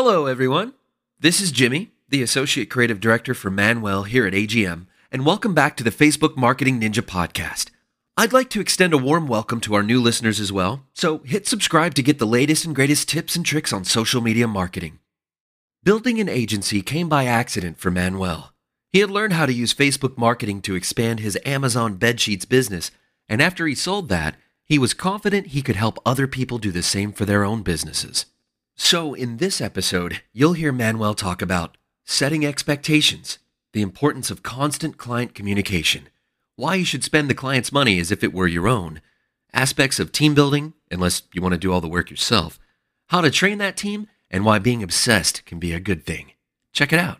Hello, everyone. This is Jimmy, the Associate Creative Director for Manuel here at AGM, and welcome back to the Facebook Marketing Ninja Podcast. I'd like to extend a warm welcome to our new listeners as well, so hit subscribe to get the latest and greatest tips and tricks on social media marketing. Building an agency came by accident for Manuel. He had learned how to use Facebook marketing to expand his Amazon bedsheets business, and after he sold that, he was confident he could help other people do the same for their own businesses. So, in this episode, you'll hear Manuel talk about setting expectations, the importance of constant client communication, why you should spend the client's money as if it were your own, aspects of team building, unless you want to do all the work yourself, how to train that team, and why being obsessed can be a good thing. Check it out.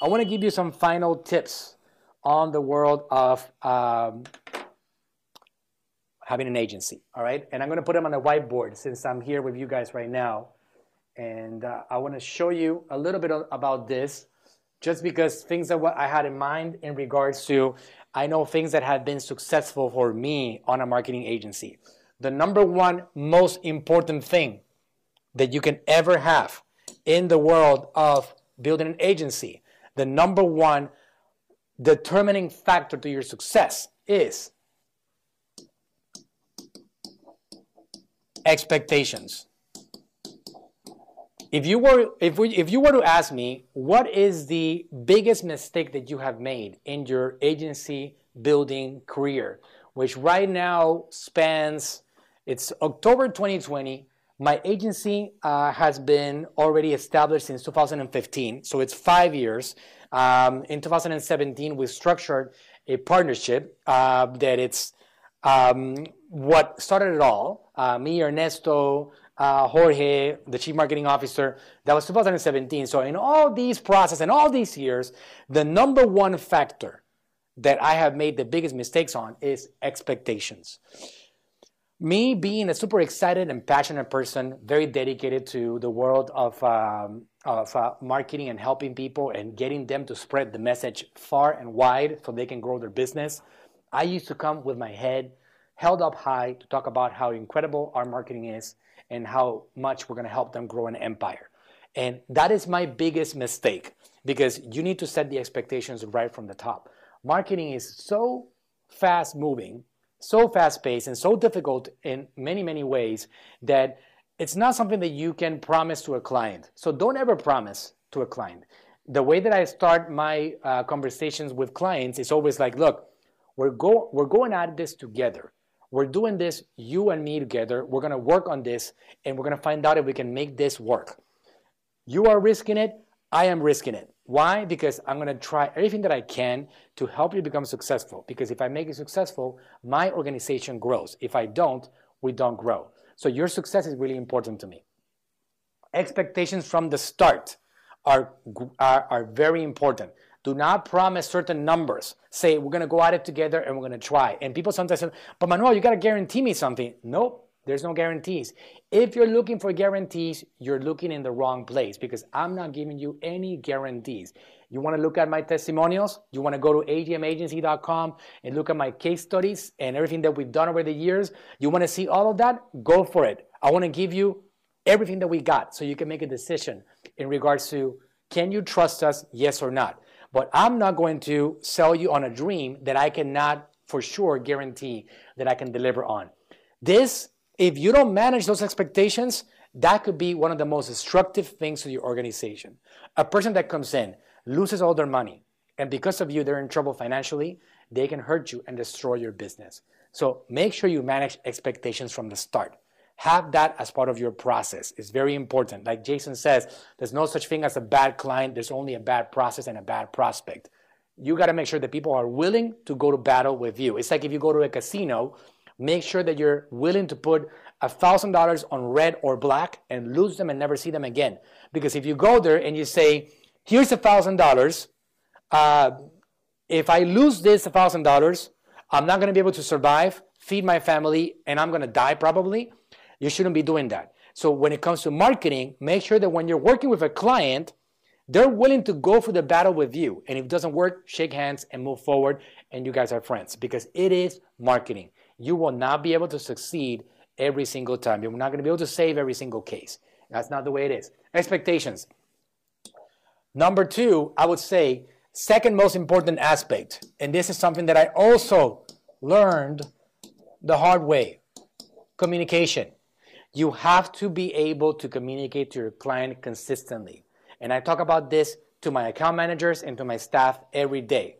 I want to give you some final tips on the world of um, having an agency. All right, and I'm going to put them on a whiteboard since I'm here with you guys right now, and uh, I want to show you a little bit about this, just because things that what I had in mind in regards to I know things that have been successful for me on a marketing agency. The number one most important thing that you can ever have in the world of building an agency the number one determining factor to your success is expectations. If you were if we if you were to ask me what is the biggest mistake that you have made in your agency building career, which right now spans it's October 2020 my agency uh, has been already established since 2015, so it's five years. Um, in 2017, we structured a partnership uh, that it's um, what started it all. Uh, me, Ernesto, uh, Jorge, the chief marketing officer, that was 2017. So in all these process and all these years, the number one factor that I have made the biggest mistakes on is expectations me being a super excited and passionate person, very dedicated to the world of, um, of uh, marketing and helping people and getting them to spread the message far and wide so they can grow their business, I used to come with my head held up high to talk about how incredible our marketing is and how much we're going to help them grow an empire. And that is my biggest mistake because you need to set the expectations right from the top. Marketing is so fast moving so fast paced and so difficult in many, many ways that it's not something that you can promise to a client. So don't ever promise to a client. The way that I start my uh, conversations with clients is always like, look, we're, go- we're going at this together. We're doing this, you and me together. We're going to work on this and we're going to find out if we can make this work. You are risking it. I am risking it. Why? Because I'm going to try everything that I can to help you become successful. Because if I make you successful, my organization grows. If I don't, we don't grow. So your success is really important to me. Expectations from the start are, are, are very important. Do not promise certain numbers. Say, we're going to go at it together and we're going to try. And people sometimes say, but Manuel, you got to guarantee me something. Nope. There's no guarantees. If you're looking for guarantees, you're looking in the wrong place because I'm not giving you any guarantees. You want to look at my testimonials? You want to go to agmagency.com and look at my case studies and everything that we've done over the years? You want to see all of that? Go for it. I want to give you everything that we got so you can make a decision in regards to can you trust us, yes or not? But I'm not going to sell you on a dream that I cannot for sure guarantee that I can deliver on. This if you don't manage those expectations, that could be one of the most destructive things to your organization. A person that comes in, loses all their money, and because of you, they're in trouble financially, they can hurt you and destroy your business. So make sure you manage expectations from the start. Have that as part of your process. It's very important. Like Jason says, there's no such thing as a bad client, there's only a bad process and a bad prospect. You got to make sure that people are willing to go to battle with you. It's like if you go to a casino make sure that you're willing to put $1,000 on red or black and lose them and never see them again. Because if you go there and you say, here's $1,000, uh, if I lose this $1,000, I'm not going to be able to survive, feed my family, and I'm going to die probably. You shouldn't be doing that. So when it comes to marketing, make sure that when you're working with a client, they're willing to go for the battle with you. And if it doesn't work, shake hands and move forward, and you guys are friends because it is marketing you will not be able to succeed every single time. You're not going to be able to save every single case. That's not the way it is. Expectations. Number two, I would say, second most important aspect, and this is something that I also learned the hard way communication. You have to be able to communicate to your client consistently. And I talk about this to my account managers and to my staff every day.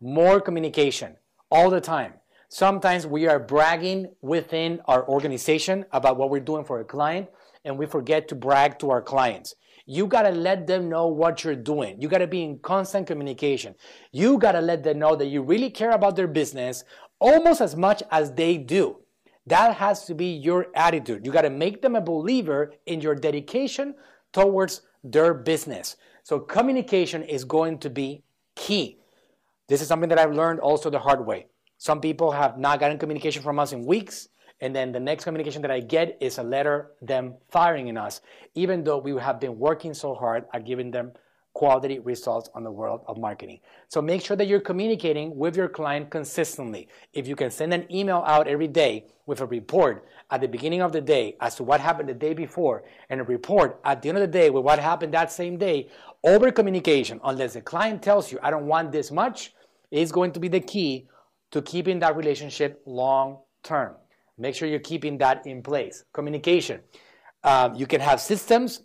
More communication all the time. Sometimes we are bragging within our organization about what we're doing for a client, and we forget to brag to our clients. You got to let them know what you're doing. You got to be in constant communication. You got to let them know that you really care about their business almost as much as they do. That has to be your attitude. You got to make them a believer in your dedication towards their business. So communication is going to be key. This is something that I've learned also the hard way. Some people have not gotten communication from us in weeks, and then the next communication that I get is a letter them firing in us, even though we have been working so hard at giving them quality results on the world of marketing. So make sure that you're communicating with your client consistently. If you can send an email out every day with a report at the beginning of the day as to what happened the day before and a report at the end of the day with what happened that same day, over communication, unless the client tells you, I don't want this much, is going to be the key to keeping that relationship long term. Make sure you're keeping that in place. Communication. Um, you can have systems,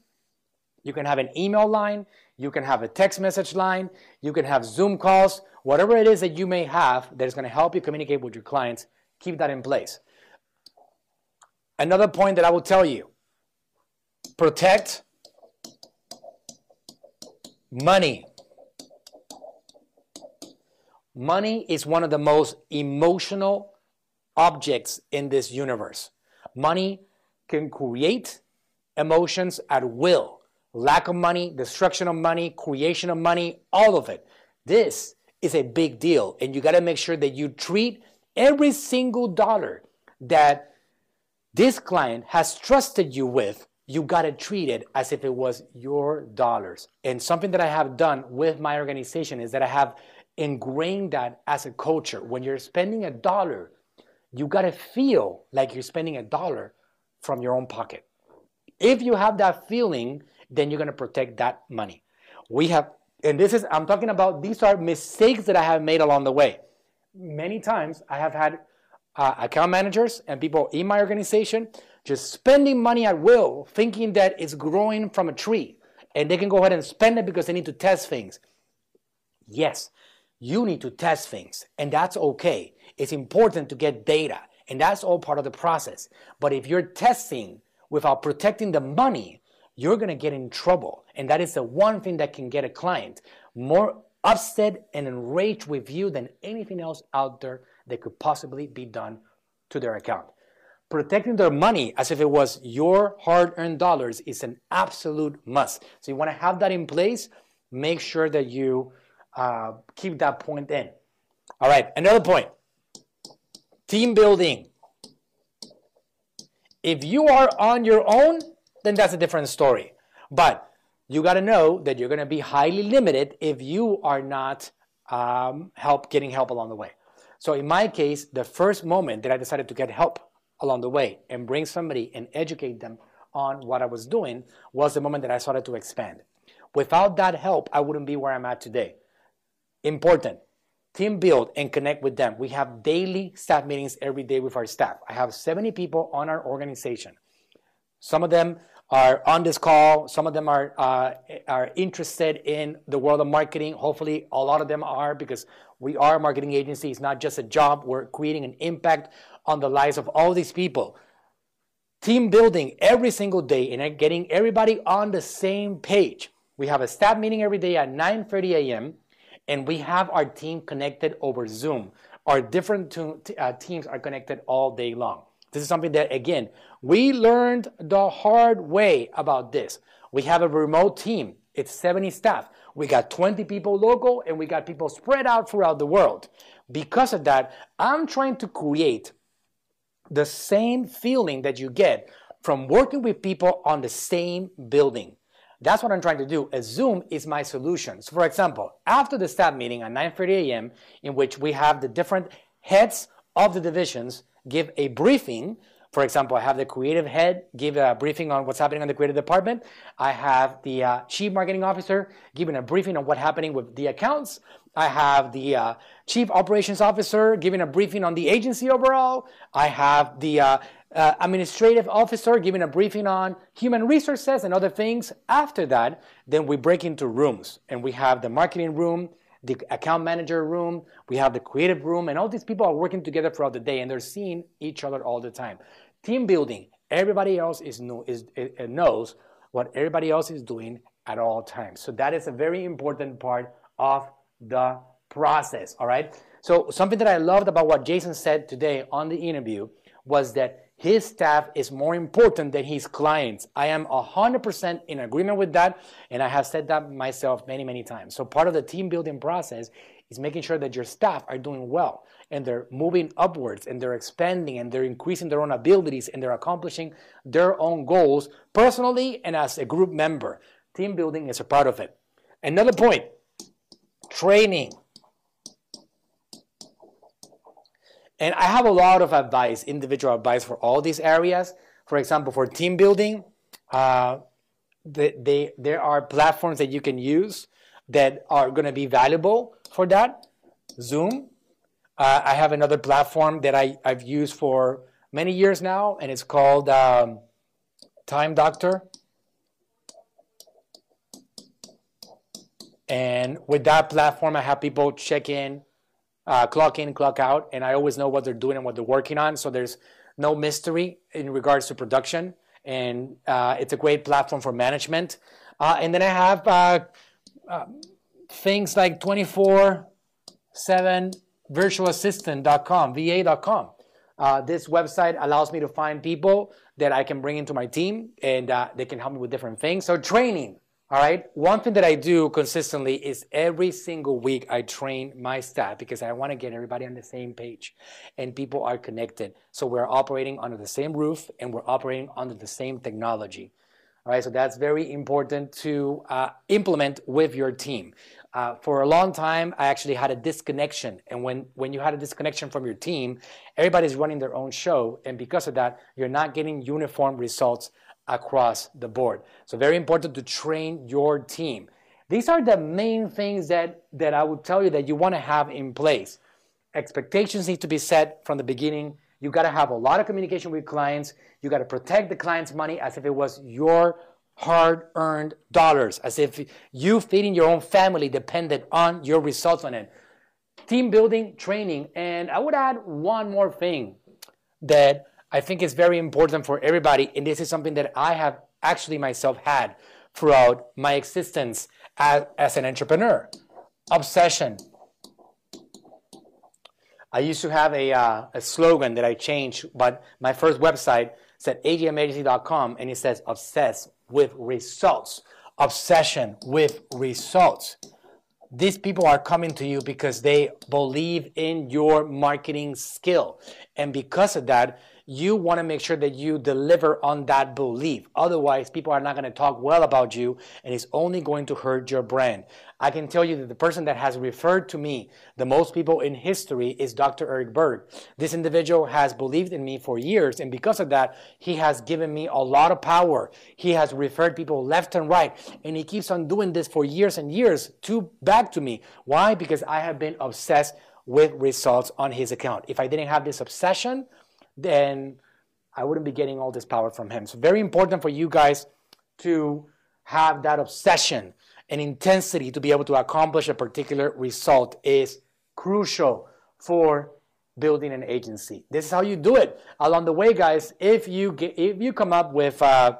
you can have an email line, you can have a text message line, you can have Zoom calls, whatever it is that you may have that is going to help you communicate with your clients, keep that in place. Another point that I will tell you protect money. Money is one of the most emotional objects in this universe. Money can create emotions at will. Lack of money, destruction of money, creation of money, all of it. This is a big deal. And you got to make sure that you treat every single dollar that this client has trusted you with, you got to treat it as if it was your dollars. And something that I have done with my organization is that I have ingrained that as a culture. When you're spending a dollar, you got to feel like you're spending a dollar from your own pocket. If you have that feeling, then you're going to protect that money. We have, and this is, I'm talking about, these are mistakes that I have made along the way. Many times I have had uh, account managers and people in my organization just spending money at will, thinking that it's growing from a tree and they can go ahead and spend it because they need to test things. Yes, you need to test things, and that's okay. It's important to get data, and that's all part of the process. But if you're testing without protecting the money, you're going to get in trouble. And that is the one thing that can get a client more upset and enraged with you than anything else out there that could possibly be done to their account. Protecting their money as if it was your hard earned dollars is an absolute must. So you want to have that in place. Make sure that you uh, keep that point in. All right, another point team building. If you are on your own, then that's a different story. But you got to know that you're going to be highly limited if you are not um, help getting help along the way. So in my case, the first moment that I decided to get help along the way and bring somebody and educate them on what I was doing was the moment that I started to expand. Without that help, I wouldn't be where I'm at today. Important. Team build and connect with them. We have daily staff meetings every day with our staff. I have 70 people on our organization. Some of them are on this call. Some of them are uh, are interested in the world of marketing. Hopefully, a lot of them are because we are a marketing agency. It's not just a job. We're creating an impact on the lives of all these people. Team building every single day and getting everybody on the same page. We have a staff meeting every day at 9:30 a.m and we have our team connected over Zoom. Our different uh, teams are connected all day long. This is something that, again, we learned the hard way about this. We have a remote team. It's 70 staff. We got 20 people local and we got people spread out throughout the world. Because of that, I'm trying to create the same feeling that you get from working with people on the same building. That's what I'm trying to do. A Zoom is my solution. So for example, after the staff meeting at 9.30 a.m., in which we have the different heads of the divisions give a briefing, For example, I have the creative head give a briefing on what's happening on the creative department. I have the uh, chief marketing officer giving a briefing on what's happening with the accounts. I have the uh, chief operations officer giving a briefing on the agency overall. I have the uh, uh, administrative officer giving a briefing on human resources and other things. After that, then we break into rooms and we have the marketing room, the account manager room, we have the creative room, and all these people are working together throughout the day and they're seeing each other all the time. Team building, everybody else is, know, is, is uh, knows what everybody else is doing at all times. So that is a very important part of the process, all right? So something that I loved about what Jason said today on the interview was that his staff is more important than his clients. I am 100% in agreement with that, and I have said that myself many, many times. So, part of the team building process is making sure that your staff are doing well and they're moving upwards and they're expanding and they're increasing their own abilities and they're accomplishing their own goals personally and as a group member. Team building is a part of it. Another point training. And I have a lot of advice, individual advice for all these areas. For example, for team building, uh, they, they, there are platforms that you can use that are going to be valuable for that. Zoom. Uh, I have another platform that I, I've used for many years now, and it's called um, Time Doctor. And with that platform, I have people check in uh, clock in, clock out, and I always know what they're doing and what they're working on. So there's no mystery in regards to production, and uh, it's a great platform for management. Uh, and then I have uh, uh, things like 24 7 virtualassistant.com, va.com. Uh, this website allows me to find people that I can bring into my team and they can help me with different things. So, training, all right. One thing that I do consistently is every single week I train my staff because I want to get everybody on the same page and people are connected. So we're operating under the same roof and we're operating under the same technology. All right. So that's very important to uh, implement with your team. Uh, for a long time, I actually had a disconnection. And when, when you had a disconnection from your team, everybody's running their own show. And because of that, you're not getting uniform results across the board. So very important to train your team. These are the main things that, that I would tell you that you want to have in place. Expectations need to be set from the beginning. You got to have a lot of communication with clients. You got to protect the client's money as if it was your hard earned dollars, as if you feeding your own family depended on your results on it. Team building, training, and I would add one more thing that I think is very important for everybody. And this is something that I have actually myself had throughout my existence as, as an entrepreneur obsession. I used to have a, uh, a slogan that I changed, but my first website said agmagency.com and it says obsess with results. Obsession with results. These people are coming to you because they believe in your marketing skill. And because of that, you want to make sure that you deliver on that belief. Otherwise, people are not going to talk well about you and it's only going to hurt your brand. I can tell you that the person that has referred to me the most people in history is Dr. Eric Berg. This individual has believed in me for years, and because of that, he has given me a lot of power. He has referred people left and right, and he keeps on doing this for years and years to back to me. Why? Because I have been obsessed with results on his account. If I didn't have this obsession, then I wouldn't be getting all this power from him. So very important for you guys to have that obsession and intensity to be able to accomplish a particular result is crucial for building an agency. This is how you do it. Along the way, guys, if you get, if you come up with uh,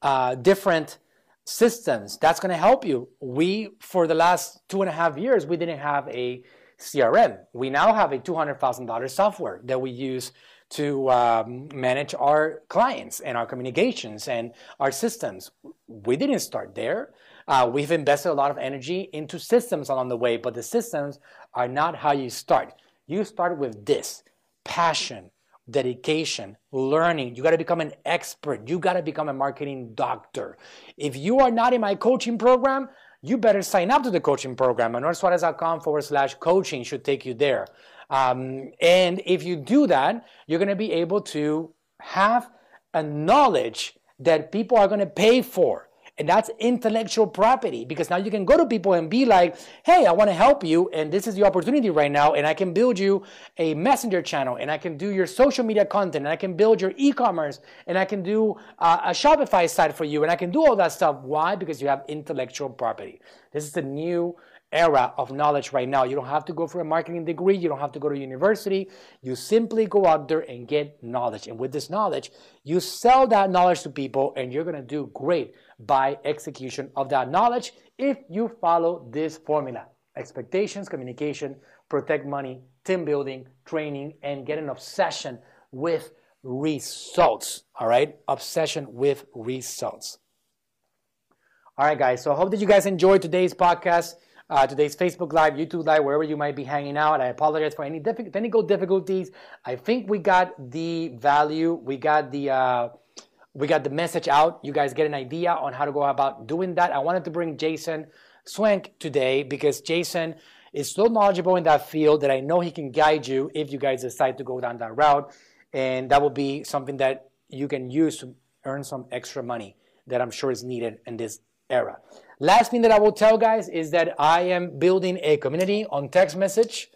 uh, different systems, that's going to help you. We, for the last two and a half years, we didn't have a CRM. We now have a $200,000 software that we use to um, manage our clients and our communications and our systems. We didn't start there. Uh, we've invested a lot of energy into systems along the way, but the systems are not how you start. You start with this passion, dedication, learning. You got to become an expert. You got to become a marketing doctor. If you are not in my coaching program, you better sign up to the coaching program. And northsuarez.com forward slash coaching should take you there. Um, and if you do that, you're going to be able to have a knowledge that people are going to pay for. And that's intellectual property because now you can go to people and be like, hey, I want to help you. And this is the opportunity right now. And I can build you a messenger channel and I can do your social media content and I can build your e commerce and I can do uh, a Shopify site for you and I can do all that stuff. Why? Because you have intellectual property. This is the new era of knowledge right now. You don't have to go for a marketing degree, you don't have to go to university. You simply go out there and get knowledge. And with this knowledge, you sell that knowledge to people, and you're gonna do great by execution of that knowledge if you follow this formula expectations, communication, protect money, team building, training, and get an obsession with results. All right, obsession with results. All right, guys. So I hope that you guys enjoyed today's podcast uh, today's Facebook Live, YouTube Live, wherever you might be hanging out. I apologize for any technical difficulties. I think we got the value, we got the uh, we got the message out. You guys get an idea on how to go about doing that. I wanted to bring Jason Swank today because Jason is so knowledgeable in that field that I know he can guide you if you guys decide to go down that route, and that will be something that you can use to earn some extra money that I'm sure is needed in this era. Last thing that I will tell guys is that I am building a community on text message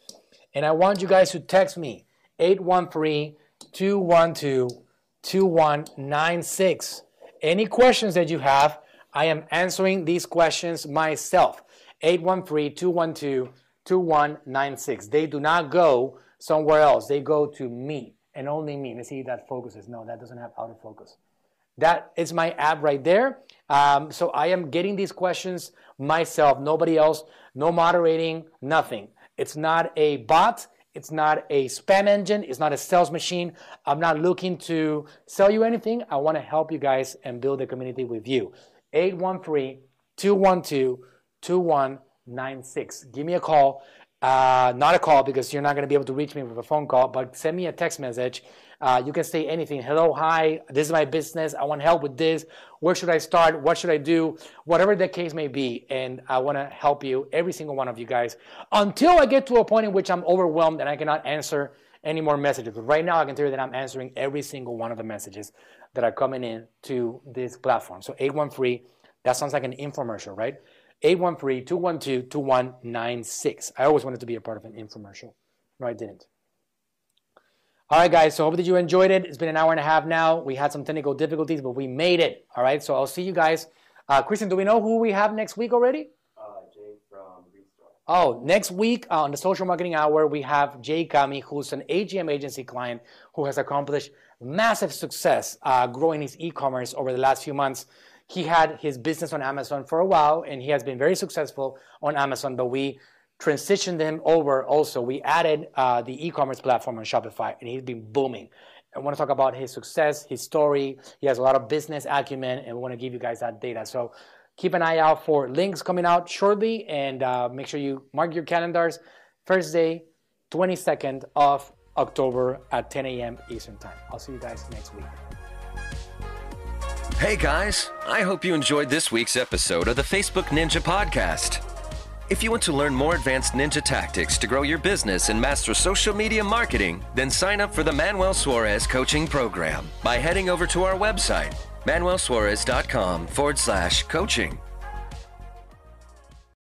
and I want you guys to text me 813-212-2196. Any questions that you have, I am answering these questions myself. 813-212-2196. They do not go somewhere else. They go to me and only me. Let's see that focuses. No, that doesn't have autofocus. That is my app right there. Um, so I am getting these questions myself, nobody else, no moderating, nothing. It's not a bot. It's not a spam engine. It's not a sales machine. I'm not looking to sell you anything. I want to help you guys and build a community with you. 813 212 2196. Give me a call. Uh, not a call because you're not going to be able to reach me with a phone call, but send me a text message uh, you can say anything. Hello, hi, this is my business. I want help with this. Where should I start? What should I do? Whatever the case may be. And I want to help you, every single one of you guys, until I get to a point in which I'm overwhelmed and I cannot answer any more messages. But right now, I can tell you that I'm answering every single one of the messages that are coming in to this platform. So 813, that sounds like an infomercial, right? 813-212-2196. I always wanted to be a part of an infomercial. No, I didn't. All right, guys. So hope that you enjoyed it. It's been an hour and a half now. We had some technical difficulties, but we made it. All right. So I'll see you guys. Uh, Christian, do we know who we have next week already? Uh, Jay from Restore. Oh, next week uh, on the Social Marketing Hour, we have Jay Kami, who's an AGM agency client who has accomplished massive success uh, growing his e-commerce over the last few months. He had his business on Amazon for a while, and he has been very successful on Amazon. But we transitioned him over also. We added uh, the e-commerce platform on Shopify, and he's been booming. I want to talk about his success, his story. He has a lot of business acumen, and we want to give you guys that data. So keep an eye out for links coming out shortly, and uh, make sure you mark your calendars. Thursday, 22nd of October at 10 a.m. Eastern Time. I'll see you guys next week. Hey guys, I hope you enjoyed this week's episode of the Facebook Ninja Podcast. If you want to learn more advanced ninja tactics to grow your business and master social media marketing, then sign up for the Manuel Suarez coaching program by heading over to our website, manuelsuarez.com forward slash coaching.